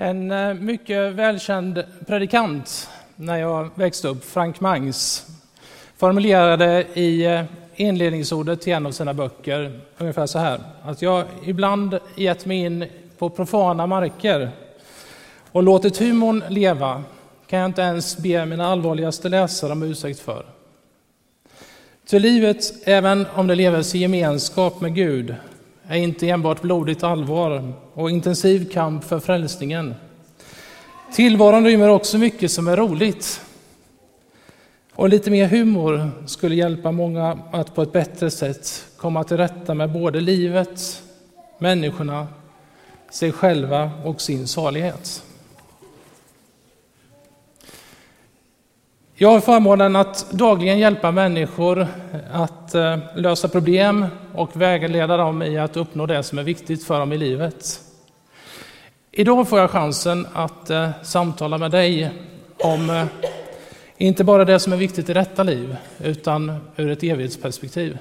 En eh, mycket välkänd predikant när jag växte upp, Frank Mangs, formulerade i eh, inledningsordet till en av sina böcker ungefär så här, att jag ibland gett mig in på profana marker och låtit humorn leva kan jag inte ens be mina allvarligaste läsare om ursäkt för. Till livet, även om det leves i gemenskap med Gud, är inte enbart blodigt allvar och intensiv kamp för frälsningen. Tillvaron rymmer också mycket som är roligt. Och lite mer humor skulle hjälpa många att på ett bättre sätt komma till rätta med både livet, människorna, sig själva och sin salighet. Jag har förmånen att dagligen hjälpa människor att eh, lösa problem och vägleda dem i att uppnå det som är viktigt för dem i livet. Idag får jag chansen att eh, samtala med dig om eh, inte bara det som är viktigt i detta liv, utan ur ett evighetsperspektiv.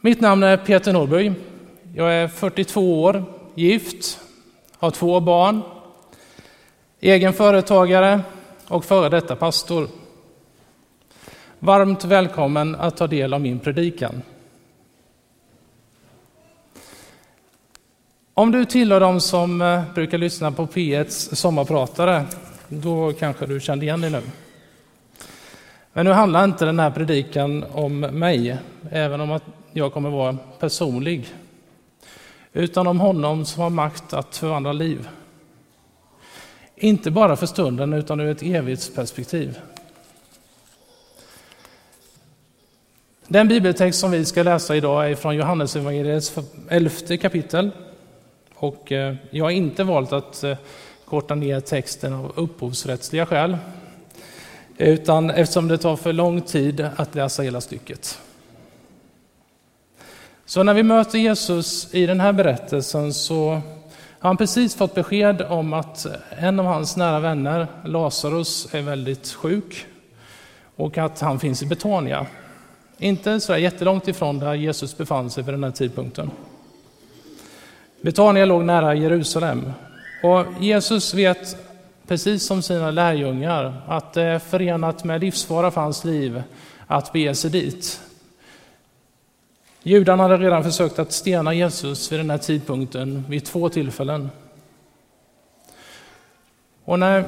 Mitt namn är Peter Norby. Jag är 42 år, gift, har två barn, egen företagare och före detta pastor. Varmt välkommen att ta del av min predikan. Om du tillhör de som eh, brukar lyssna på P1s sommarpratare, då kanske du kände igen dig nu. Men nu handlar inte den här predikan om mig, även om att jag kommer vara personlig, utan om honom som har makt att förvandla liv. Inte bara för stunden utan ur ett evighetsperspektiv. Den bibeltext som vi ska läsa idag är från Johannesevangeliets elfte kapitel. Och eh, jag har inte valt att eh, korta ner texten av upphovsrättsliga skäl, utan eftersom det tar för lång tid att läsa hela stycket. Så när vi möter Jesus i den här berättelsen så har han precis fått besked om att en av hans nära vänner, Lazarus, är väldigt sjuk och att han finns i Betania. Inte så jättelångt ifrån där Jesus befann sig vid den här tidpunkten. Betania låg nära Jerusalem och Jesus vet, precis som sina lärjungar, att det är förenat med livsfara för hans liv att bege sig dit. Judarna hade redan försökt att stena Jesus vid den här tidpunkten vid två tillfällen. Och när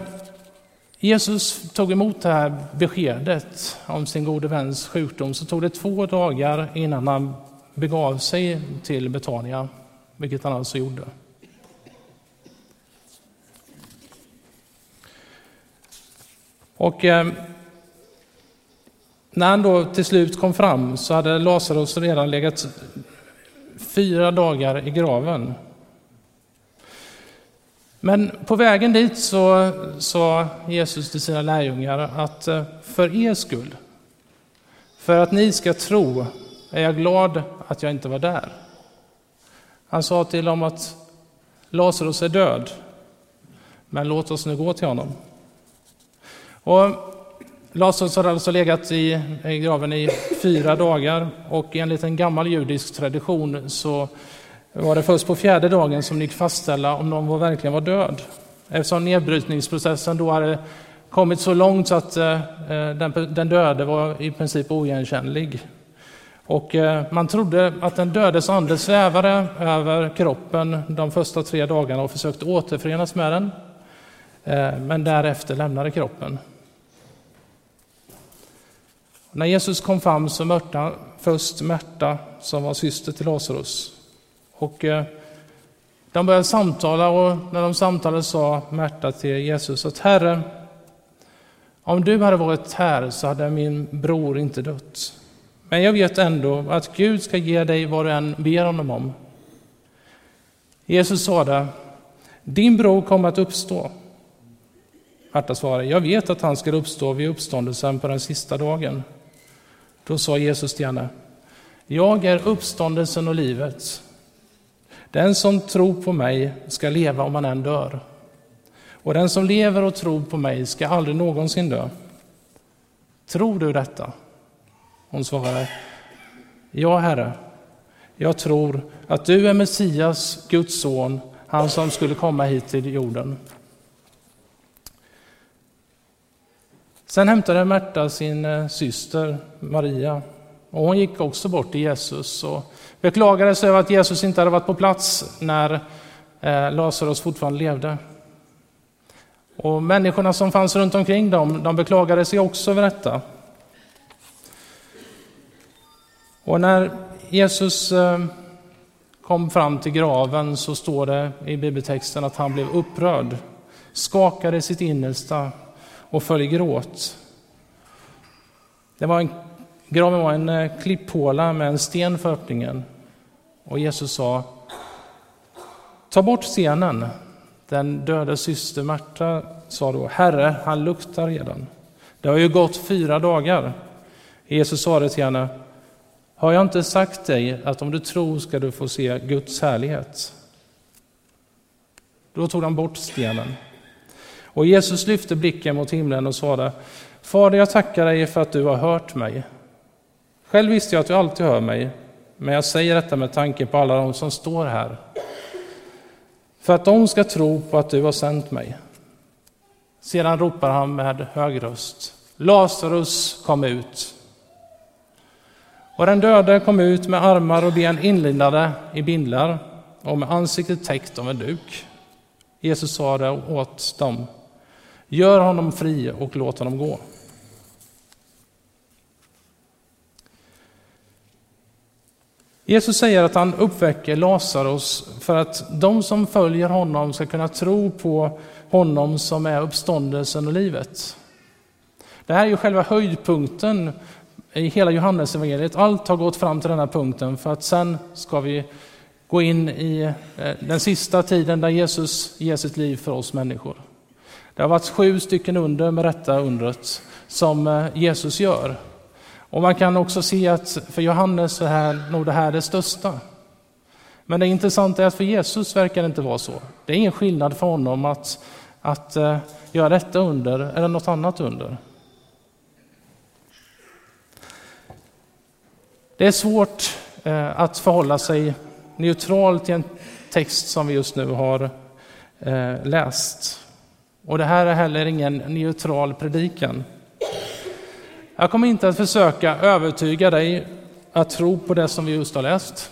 Jesus tog emot det här beskedet om sin gode väns sjukdom så tog det två dagar innan han begav sig till Betania, vilket han alltså gjorde. Och eh, när han då till slut kom fram så hade Lazarus redan legat fyra dagar i graven. Men på vägen dit så sa Jesus till sina lärjungar att eh, för er skull, för att ni ska tro, är jag glad att jag inte var där. Han sa till dem att Lazarus är död, men låt oss nu gå till honom. Och Lazarus har alltså legat i, i graven i fyra dagar och enligt en gammal judisk tradition så var det först på fjärde dagen som det gick fastställa om någon var, verkligen var död. Eftersom nedbrytningsprocessen då hade kommit så långt så att eh, eh den, den döde var i princip oigenkännlig. Och eh, man trodde att den dödes ande svävade över kroppen de första tre dagarna och försökte återförenas med den. Eh, men därefter lämnade kroppen. När Jesus kom fram så mötte han först Märta som var syster till Lazarus. Och eh, de började samtala och när de samtalade sa Märta till Jesus att Herre, om du hade varit här så hade min bror inte dött. Men jag vet ändå att Gud ska ge dig vad du än ber honom om. Jesus sade din bror kommer att uppstå. Marta svarade, jag vet att han ska uppstå vid uppståndelsen på den sista dagen. Då sa Jesus till henne, jag är uppståndelsen och livet. Den som tror på mig ska leva om han än dör. Och den som lever och tror på mig ska aldrig någonsin dö. Tror du detta? Hon svarade, ja Herre, jag tror att du är Messias, Guds son, Han som skulle komma hit till jorden. Sen hämtade Märta sin eh, syster Maria och hon gick också bort till Jesus och beklagade sig över att Jesus inte hade varit på plats när eh, Lazarus fortfarande levde. Och människorna som fanns runt omkring dem, de beklagade sig också över detta. Och när Jesus eh, kom fram till graven så står det i bibeltexten att han blev upprörd, skakade sitt innersta och föll i gråt. Det var en, graven var en eh, klipphåla med en sten för öppningen. Och Jesus sa, ta bort stenen. Den döda syster Marta sa då, Herre, han luktar redan. Det har ju gått fyra dagar. Jesus sa det till henne, har jag inte sagt dig att om du tror ska du få se Guds härlighet? Då tog han bort stenen. Och Jesus lyfte blicken mot himlen och sade, Fader, jag tackar dig för att du har hört mig. Själv visste jag att du alltid hör mig, men jag säger detta med tanke på alla de som står här. För att de ska tro på att du har sänt mig. Sedan ropar han med hög röst, Lazarus kom ut. Och den döde kom ut med armar och ben inlindade i bindlar och med ansiktet täckt av en duk. Jesus sa det åt dem, gör honom fri och låt honom gå. Jesus säger att han uppväcker Lazarus för att de som följer honom ska kunna tro på honom som är uppståndelsen och livet. Det här är ju själva höjdpunkten i hela Johannesevangeliet. Allt har gått fram till den här punkten för att sen ska vi gå in i eh, den sista tiden där Jesus ger sitt liv för oss människor. Det har varit sju stycken under med detta undret som eh, Jesus gör. Och man kan också se att för Johannes är nog det här det största. Men det intressanta är att för Jesus verkar det inte vara så. Det är ingen skillnad för honom att, att eh, göra detta under eller något annat under. Det är svårt eh, att förhålla sig neutral till en text som vi just nu har eh, läst. Och det här är heller ingen neutral predikan. Jag kommer inte att försöka övertyga dig att tro på det som vi just har läst.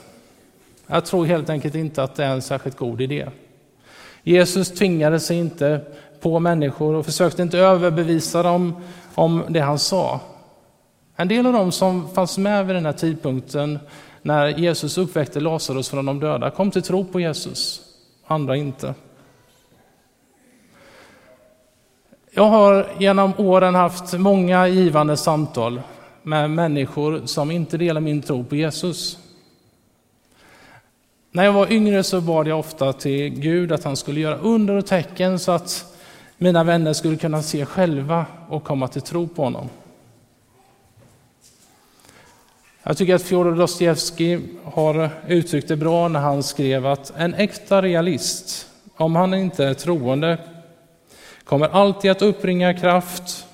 Jag tror helt enkelt inte att det är en särskilt god idé. Jesus tvingade sig inte på människor och försökte inte överbevisa dem om det han sa. En del av dem som fanns med vid den här tidpunkten när Jesus uppväckte Lazarus från de döda kom till tro på Jesus, andra inte. Jag har genom åren haft många givande samtal med människor som inte delar min tro på Jesus. När jag var yngre så bad jag ofta till Gud att han skulle göra under och tecken så att mina vänner skulle kunna se själva och komma till tro på honom. Jag tycker att Fjodor Dostojevskij har uttryckt det bra när han skrev att en äkta realist, om han inte är troende, kommer alltid att uppringa kraft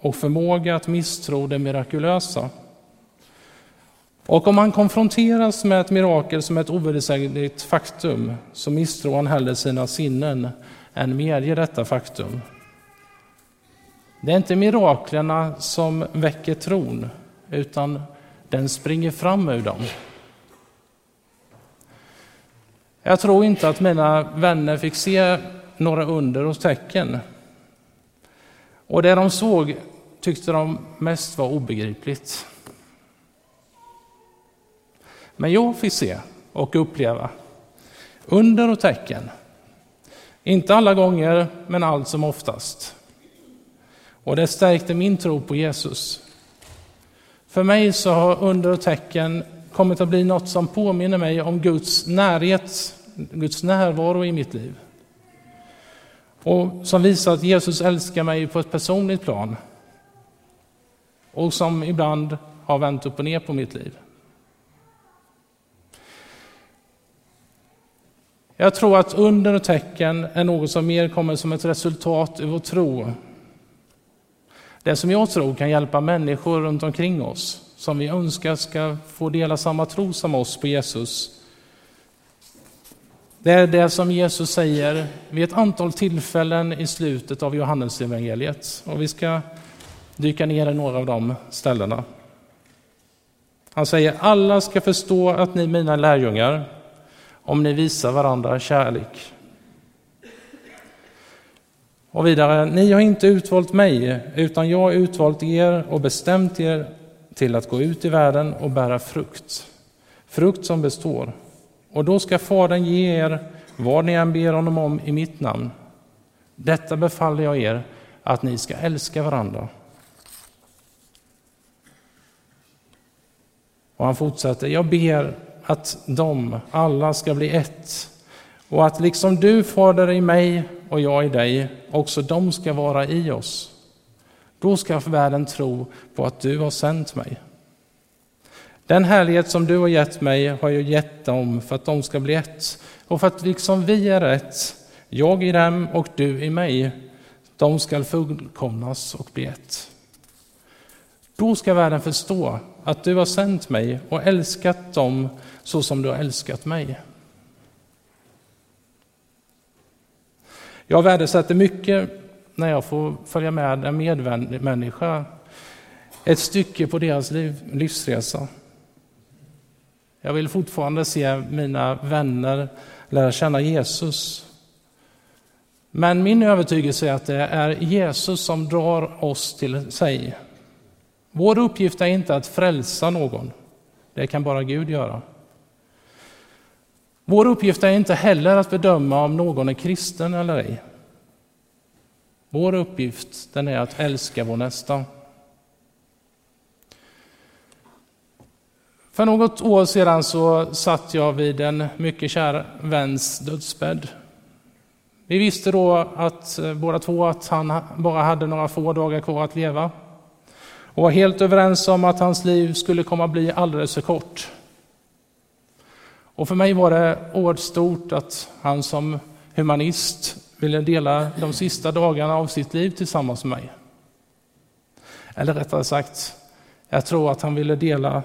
och förmåga att misstro det mirakulösa. Och om han konfronteras med ett mirakel som ett ovedersägligt faktum så misstror han hellre sina sinnen än medger detta faktum. Det är inte miraklerna som väcker tron, utan den springer fram ur dem. Jag tror inte att mina vänner fick se några under och tecken och det de såg tyckte de mest var obegripligt. Men jag fick se och uppleva under och tecken. Inte alla gånger, men allt som oftast. Och det stärkte min tro på Jesus. För mig så har under och tecken kommit att bli något som påminner mig om Guds närhet, Guds närvaro i mitt liv och som visar att Jesus älskar mig på ett personligt plan och som ibland har vänt upp och ner på mitt liv. Jag tror att under och tecken är något som mer kommer som ett resultat ur vår tro. Det som jag tror kan hjälpa människor runt omkring oss, som vi önskar ska få dela samma tro som oss på Jesus, Det är det som Jesus säger vid ett antal tillfällen i slutet av Johannesevangeliet. Och vi ska dyka ner i några av de ställena. Han säger alla ska förstå att ni är mina lärjungar om ni visar varandra kärlek. Och vidare, ni har inte utvalt mig, utan jag har utvalt er och bestämt er till att gå ut i världen och bära frukt. Frukt som består. Och då ska Fadern ge er vad ni än ber honom om i mitt namn. Detta befaller jag er, att ni ska älska varandra. Och han fortsätter, jag ber att de alla ska bli ett och att liksom du Fader i mig och jag i dig, också de ska vara i oss. Då ska världen tro på att du har sänt mig. Den härlighet som du har gett mig har jag gett dem för att de ska bli ett och för att liksom vi är ett, jag i dem och du i mig, de ska fullkomnas och bli ett. Då ska världen förstå att du har sänt mig och älskat dem så som du har älskat mig. Jag värdesätter mycket när jag får följa med en medmänniska ett stycke på deras liv, livsresa. Jag vill fortfarande se mina vänner lära känna Jesus. Men min övertygelse är att det är Jesus som drar oss till sig. Vår uppgift är inte att frälsa någon. Det kan bara Gud göra. Vår uppgift är inte heller att bedöma om någon är kristen eller ej. Vår uppgift den är att älska vår nästa. För något år sedan så satt jag vid en mycket kär väns dödsbädd. Vi visste då att eh, båda två att han bara hade några få dagar kvar att leva och var helt överens om att hans liv skulle komma att bli alldeles för kort. Och för mig var det oerhört stort att han som humanist ville dela de sista dagarna av sitt liv tillsammans med mig. Eller rättare sagt, jag tror att han ville dela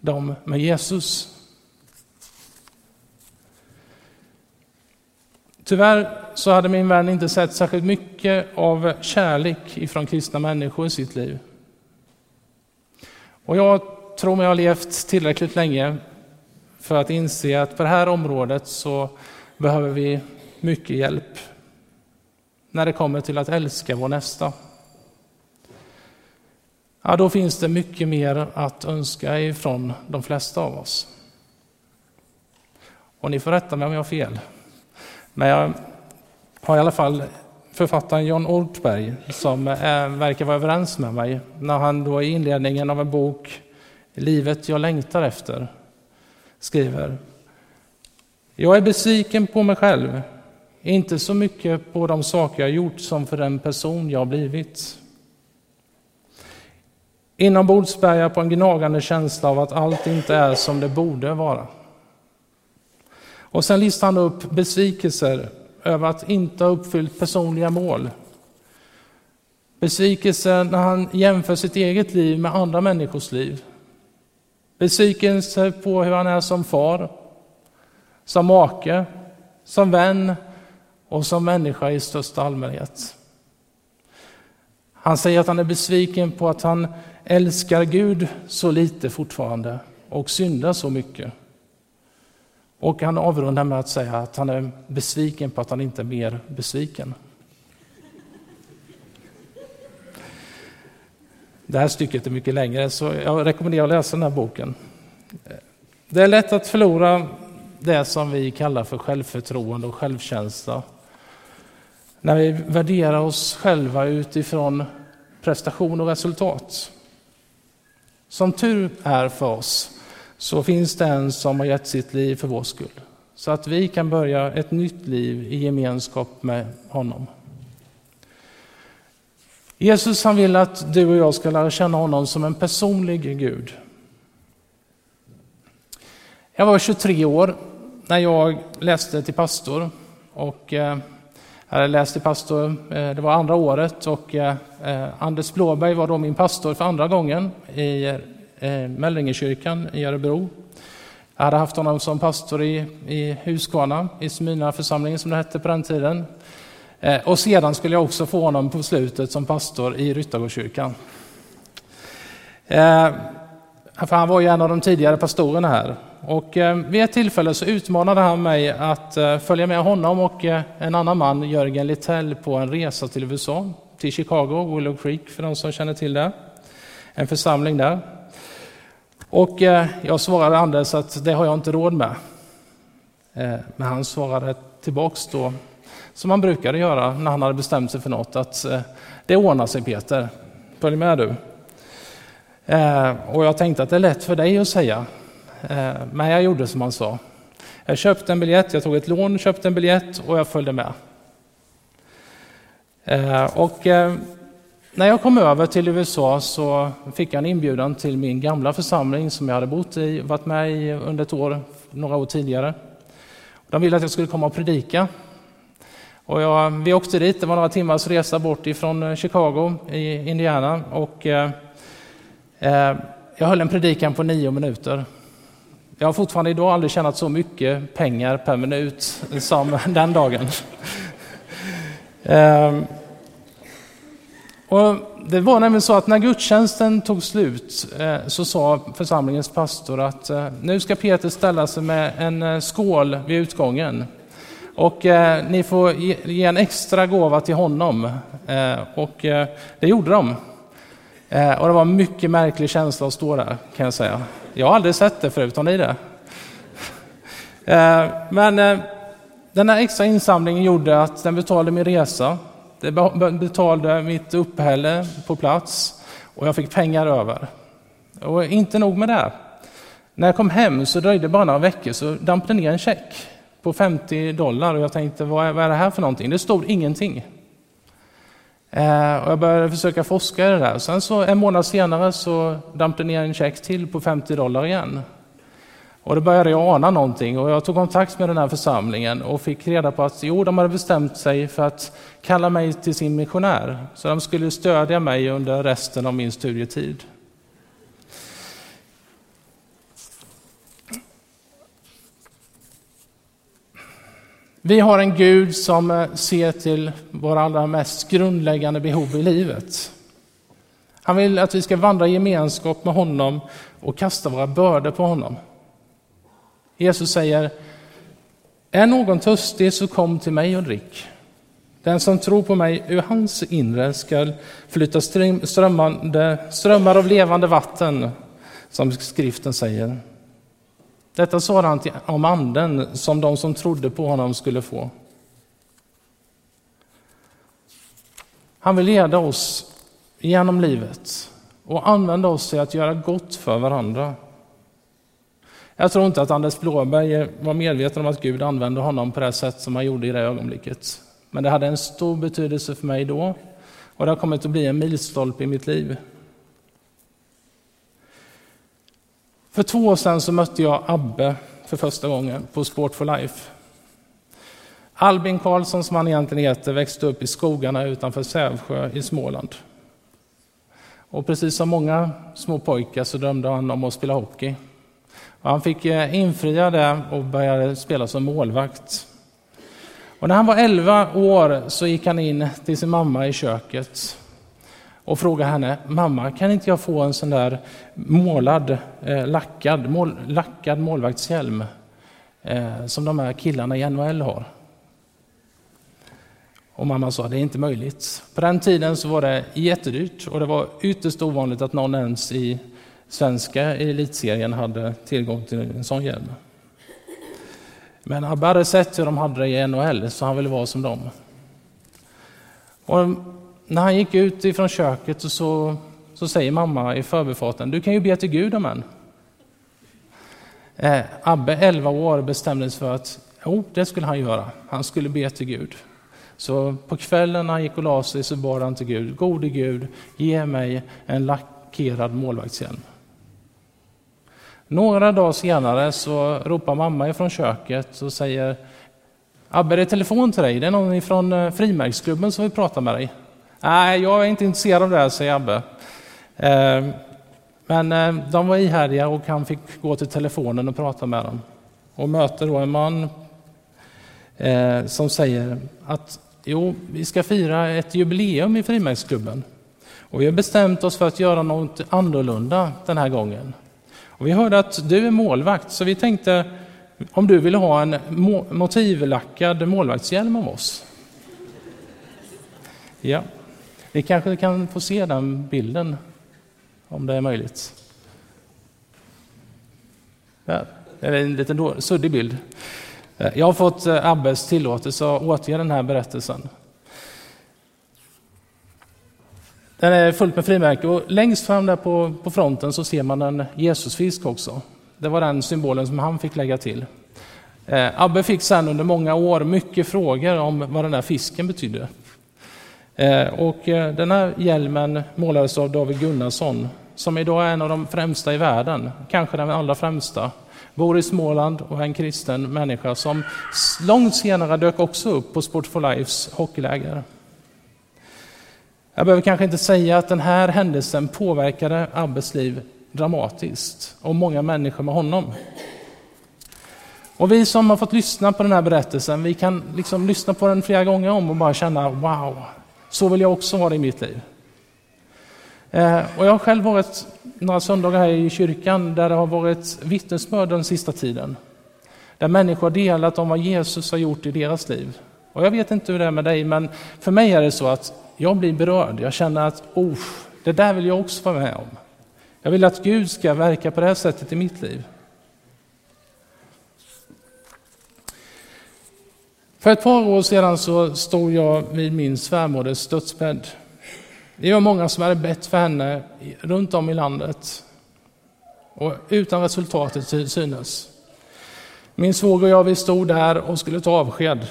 dem med Jesus. Tyvärr så hade min vän inte sett särskilt mycket av kärlek ifrån kristna människor i sitt liv. Och jag tror mig ha levt tillräckligt länge för att inse att på det här området så behöver vi mycket hjälp när det kommer till att älska vår nästa. Ja, då finns det mycket mer att önska ifrån de flesta av oss. Och ni får rätta mig om jag har fel. Men jag har i alla fall författaren John Ortberg som är, verkar vara överens med mig när han då i inledningen av en bok Livet jag längtar efter skriver Jag är besviken på mig själv, inte så mycket på de saker jag gjort som för den person jag blivit. Inombords bär jag på en gnagande känsla av att allt inte är som det borde vara. Och sen listar han upp besvikelser över att inte ha uppfyllt personliga mål. Besvikelse när han jämför sitt eget liv med andra människors liv. Besvikelse på hur han är som far, som make, som vän och som människa i största allmänhet. Han säger att han är besviken på att han älskar Gud så lite fortfarande och syndar så mycket. Och han avrundar med att säga att han är besviken på att han inte är mer besviken. Det här stycket är mycket längre, så jag rekommenderar att läsa den här boken. Det är lätt att förlora det som vi kallar för självförtroende och självkänsla. När vi värderar oss själva utifrån prestation och resultat. Som tur är för oss så finns det en som har gett sitt liv för vår skull. Så att vi kan börja ett nytt liv i gemenskap med honom. Jesus han vill att du och jag ska lära känna honom som en personlig Gud. Jag var 23 år när jag läste till pastor och eh, jag hade läst till pastor, eh, det var andra året och eh, eh, Anders Blåberg var då min pastor för andra gången i eh, Mellringekyrkan i Örebro. Jag hade haft honom som pastor i, i Huskvarna, i Smyna församling som det hette på den tiden. Eh, och sedan skulle jag också få honom på slutet som pastor i Ryttargårdskyrkan. Eh, för han var ju en av de tidigare pastorerna här. Och eh, vid ett tillfälle så utmanade han mig att följa med honom och en annan man, Jörgen Littell, på en resa till USA, till Chicago, Willow Creek för de som känner till det. En församling där. Och jag svarade Anders att det har jag inte råd med. Men han svarade tillbaks då, som han brukade göra när han hade bestämt sig för något, att eh, det ordnar sig Peter, följ med du. Eh, och jag tänkte att det är lätt för dig att säga, eh, men jag gjorde som han sa. Jag köpte en biljett, jag tog ett lån, köpte en biljett och jag följde med. Och när jag kom över till USA så fick jag en inbjudan till min gamla församling som jag hade bott i, varit med i under ett år, några år tidigare. De ville att jag skulle komma och predika. Och jag, vi åkte dit, det var några timmars resa bort ifrån eh, Chicago i Indiana. Och, eh, eh, jag höll en predikan på nio minuter. Jag har fortfarande idag aldrig tjänat så mycket pengar per minut som den dagen. eh, och det var nämligen så att när gudstjänsten tog slut eh, så sa församlingens pastor att eh, nu ska Peter ställa sig med en eh, skål vid utgången. Och eh, ni får ge en extra gåva till honom. Eh, och eh, det gjorde de. Och det var en mycket märklig känsla att stå där, kan jag säga. Jag har aldrig sett det förut, har ni det? Men den här extra insamlingen gjorde att den betalade min resa det betalade mitt uppehälle på plats och jag fick pengar över. Och inte nog med det. När jag kom hem så dröjde det bara några veckor så damp det ner en check på 50 dollar och jag tänkte vad är, vad är det här för någonting? Det stod ingenting. Eh, och jag började försöka forska i det där. Sen så en månad senare så damp det ner en check till på 50 dollar igen. Och då började jag ana någonting och jag tog kontakt med den här församlingen och fick reda på att jo, de hade bestämt sig för att kalla mig till sin missionär. Så de skulle stödja mig under resten av min studietid. Vi har en Gud som eh, ser till våra allra mest grundläggande behov i livet. Han vill att vi ska vandra i gemenskap med honom och kasta våra bördor på honom. Jesus säger, är någon törstig så kom till mig och drick. Den som tror på mig, ur hans inre skall flytta strömmande, strömmar av levande vatten, som skriften säger. Detta sa han om anden som de som trodde på honom skulle få. Han vill leda oss genom livet och använda oss till att göra gott för varandra. Jag tror inte att Anders Blåberg var medveten om att Gud använde honom på det sätt som han gjorde i det ögonblicket. Men det hade en stor betydelse för mig då och det har kommit att bli en milstolpe i mitt liv. För två år sedan så mötte jag Abbe för första gången på Sport for Life. Albin Karlsson, som han egentligen heter, växte upp i skogarna utanför Sävsjö i Småland. Och precis som många små pojkar så drömde han om att spela hockey. Han fick eh, infria det och började spela som målvakt. Och när han var 11 år så gick han in till sin mamma i köket och frågade henne, mamma kan inte jag få en sån där målad, eh, lackad, mål, lackad målvaktshjälm eh, som de här killarna i NHL har? Och mamma sa, det är inte möjligt. På den tiden så var det jättedyrt och det var ytterst ovanligt att någon ens i svenska elitserien hade tillgång till en sån hjälm. Men Abbe hade sett hur de hade det i NHL, så han ville vara som dem. Och när han gick ut ifrån köket så, så säger mamma i förbifarten, du kan ju be till Gud om en. Eh, Abbe, 11 år, bestämde sig för att jo, det skulle han göra. Han skulle be till Gud. Så på kvällen när han gick och la sig så bad han till Gud, gode Gud, ge mig en lackerad målvaktshjälm. Några dagar senare så ropar mamma ifrån köket och säger Abbe, det är telefon till dig. Det är någon från eh, frimärksklubben som vill prata med dig. Nej, jag är inte intresserad av det här, säger Abbe. Ehm, men ehm, de var ihärdiga och han fick gå till telefonen och prata med dem. Och möter då en man eh, som säger att jo, vi ska fira ett jubileum i frimärksklubben. Och vi har bestämt oss för att göra något annorlunda den här gången. Och vi hörde att du är målvakt, så vi tänkte om du vill ha en motivlackad målvaktshjälm av oss. Ja, vi kanske kan få se den bilden om det är möjligt. Där. Det är en liten suddig bild. Eh, jag har fått eh, Abbes tillåtelse att återge den här berättelsen. Den är fullt med frimärken och längst fram där på, på fronten så ser man en Jesusfisk också. Det var den symbolen som han fick lägga till. Eh, Abbe fick sedan under många år mycket frågor om vad den där fisken betydde. Eh, och eh, den här hjälmen målades av David Gunnarsson som idag är en av de främsta i världen, kanske den allra främsta. Bor i Småland och är en kristen människa som långt senare dök också upp på Sport for Lifes hockeyläger. Jag behöver kanske inte säga att den här händelsen påverkade Abbes liv dramatiskt och många människor med honom. Och vi som har fått lyssna på den här berättelsen, vi kan liksom lyssna på den flera gånger om och bara känna wow, så vill jag också ha det i mitt liv. Eh, och jag har själv varit några söndagar här i kyrkan där det har varit vittnesbörd den sista tiden. Där människor har delat om vad Jesus har gjort i deras liv. Och jag vet inte hur det är med dig, men för mig är det så att jag blir berörd. Jag känner att oh, det där vill jag också vara med om. Jag vill att Gud ska verka på det här sättet i mitt liv. För ett par år sedan så stod jag vid min svärmoders dödsbädd. Det var många som hade bett för henne runt om i landet och utan resultatet till synes. Min svåger och jag vi stod där och skulle ta avsked.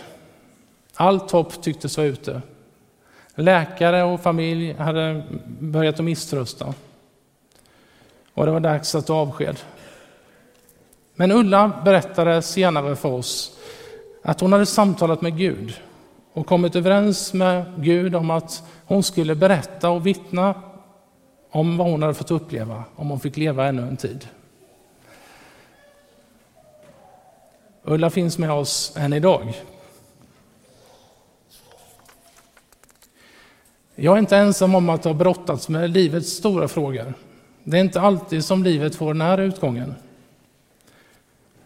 Allt hopp tycktes vara ute. Läkare och familj hade börjat att misströsta. Och det var dags att ta avsked. Men Ulla berättade senare för oss att hon hade samtalat med Gud och kommit överens med Gud om att hon skulle berätta och vittna om vad hon hade fått uppleva om hon fick leva ännu en tid. Ulla finns med oss än idag. Jag är inte ensam om att ha brottats med livets stora frågor. Det är inte alltid som livet får den här utgången.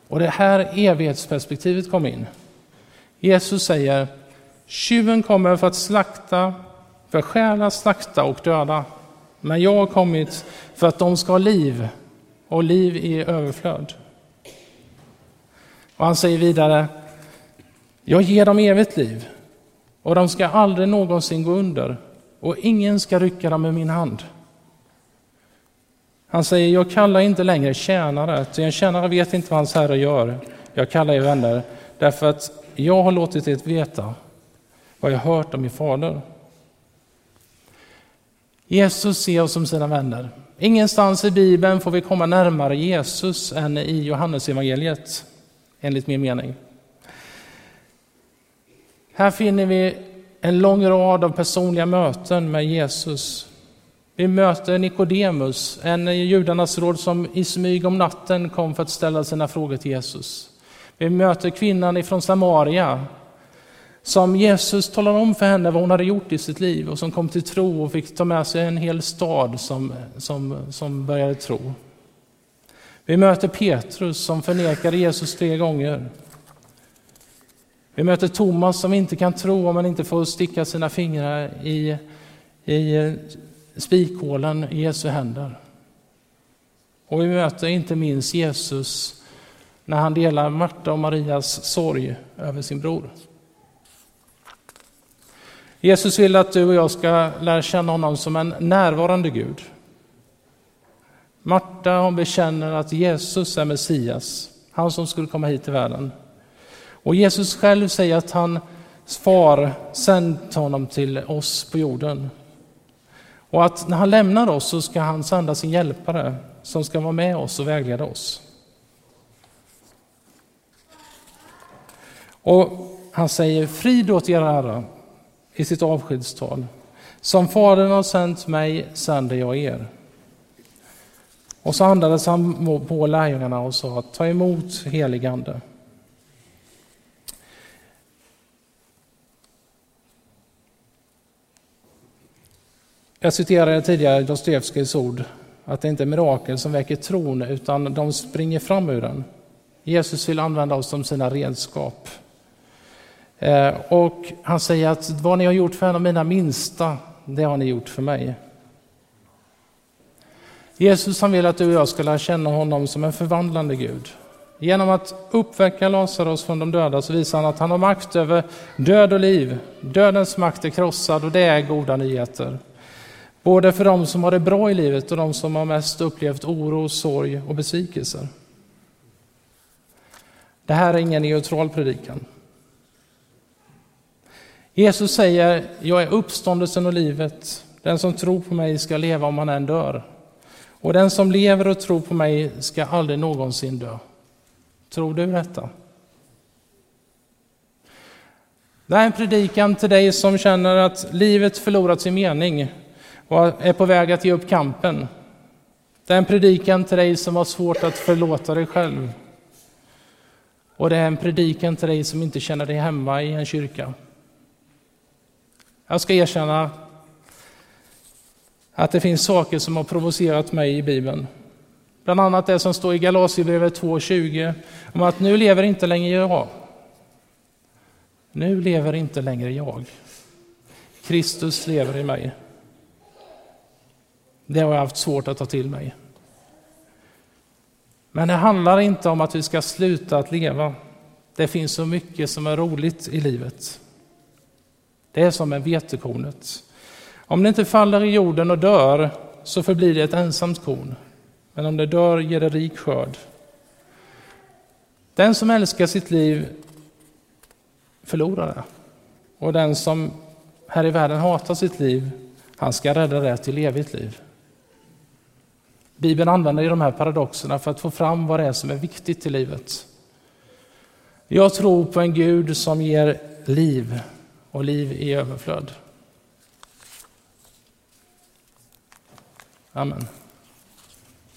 Och det här evighetsperspektivet kom in. Jesus säger, tjuven kommer för att slakta, för stjäla, slakta och döda. Men jag har kommit för att de ska ha liv och liv i överflöd. Och han säger vidare, jag ger dem evigt liv och de ska aldrig någonsin gå under och ingen ska rycka dem ur min hand. Han säger, jag kallar inte längre tjänare, ty en tjänare vet inte vad hans herre gör. Jag kallar er vänner, därför att jag har låtit er veta vad jag hört om min fader. Jesus ser oss som sina vänner. Ingenstans i Bibeln får vi komma närmare Jesus än i Johannesevangeliet, enligt min mening. Här finner vi en lång rad av personliga möten med Jesus. Vi möter Nikodemus, en judarnas råd som i smyg om natten kom för att ställa sina frågor till Jesus. Vi möter kvinnan ifrån Samaria som Jesus talar om för henne vad hon hade gjort i sitt liv och som kom till tro och fick ta med sig en hel stad som, som, som började tro. Vi möter Petrus som förnekade Jesus tre gånger. Vi möter Thomas som inte kan tro om han inte får sticka sina fingrar i, i spikhålen i Jesu händer. Och vi möter inte minst Jesus när han delar Marta och Marias sorg över sin bror. Jesus vill att du och jag ska lära känna honom som en närvarande Gud. Marta hon bekänner att Jesus är Messias, han som skulle komma hit till världen. Och Jesus själv säger att hans far sänt honom till oss på jorden. Och att när han lämnar oss så ska han sända sin hjälpare som ska vara med oss och vägleda oss. Och han säger frid åt er ära i sitt avskedstal. Som Fadern har sänt mig sänder jag er. Och så andades han på lärjungarna och sa ta emot helig ande. Jag citerade tidigare Dostojevskijs ord att det inte är mirakel som väcker tron utan de springer fram ur den. Jesus vill använda oss som sina redskap. Eh, och han säger att vad ni har gjort för en av mina minsta, det har ni gjort för mig. Jesus han vill att du och jag ska lära känna honom som en förvandlande Gud. Genom att uppväcka Lazarus från de döda så visar han att han har makt över död och liv. Dödens makt är krossad och det är goda nyheter. Både för de som har det bra i livet och de som har mest upplevt oro, sorg och besvikelser. Det här är ingen neutral predikan. Jesus säger, jag är uppståndelsen och livet. Den som tror på mig ska leva om han än dör. Och den som lever och tror på mig ska aldrig någonsin dö. Tror du detta? Det här är en predikan till dig som känner att livet förlorat sin mening och är på väg att ge upp kampen. Det är en predikan till dig som har svårt att förlåta dig själv. Och det är en predikan till dig som inte känner dig hemma i en kyrka. Jag ska erkänna att det finns saker som har provocerat mig i Bibeln. Bland annat det som står i Galaterbrevet 2.20 om att nu lever inte längre jag. Nu lever inte längre jag. Kristus lever i mig. Det har jag haft svårt att ta till mig. Men det handlar inte om att vi ska sluta att leva. Det finns så mycket som är roligt i livet. Det är som med vetekornet. Om det inte faller i jorden och dör så förblir det ett ensamt korn. Men om det dör ger det rik skörd. Den som älskar sitt liv förlorar det. Och den som här i världen hatar sitt liv, han ska rädda det till evigt liv. Bibeln använder de här paradoxerna för att få fram vad det är som är viktigt i livet. Jag tror på en Gud som ger liv och liv i överflöd. Amen.